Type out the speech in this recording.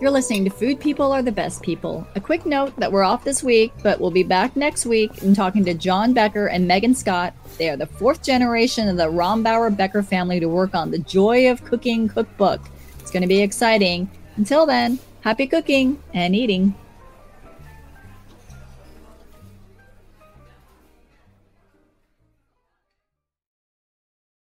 You're listening to Food People Are the Best People. A quick note that we're off this week, but we'll be back next week and talking to John Becker and Megan Scott. They are the fourth generation of the Rombauer Becker family to work on the Joy of Cooking cookbook. It's going to be exciting. Until then, happy cooking and eating.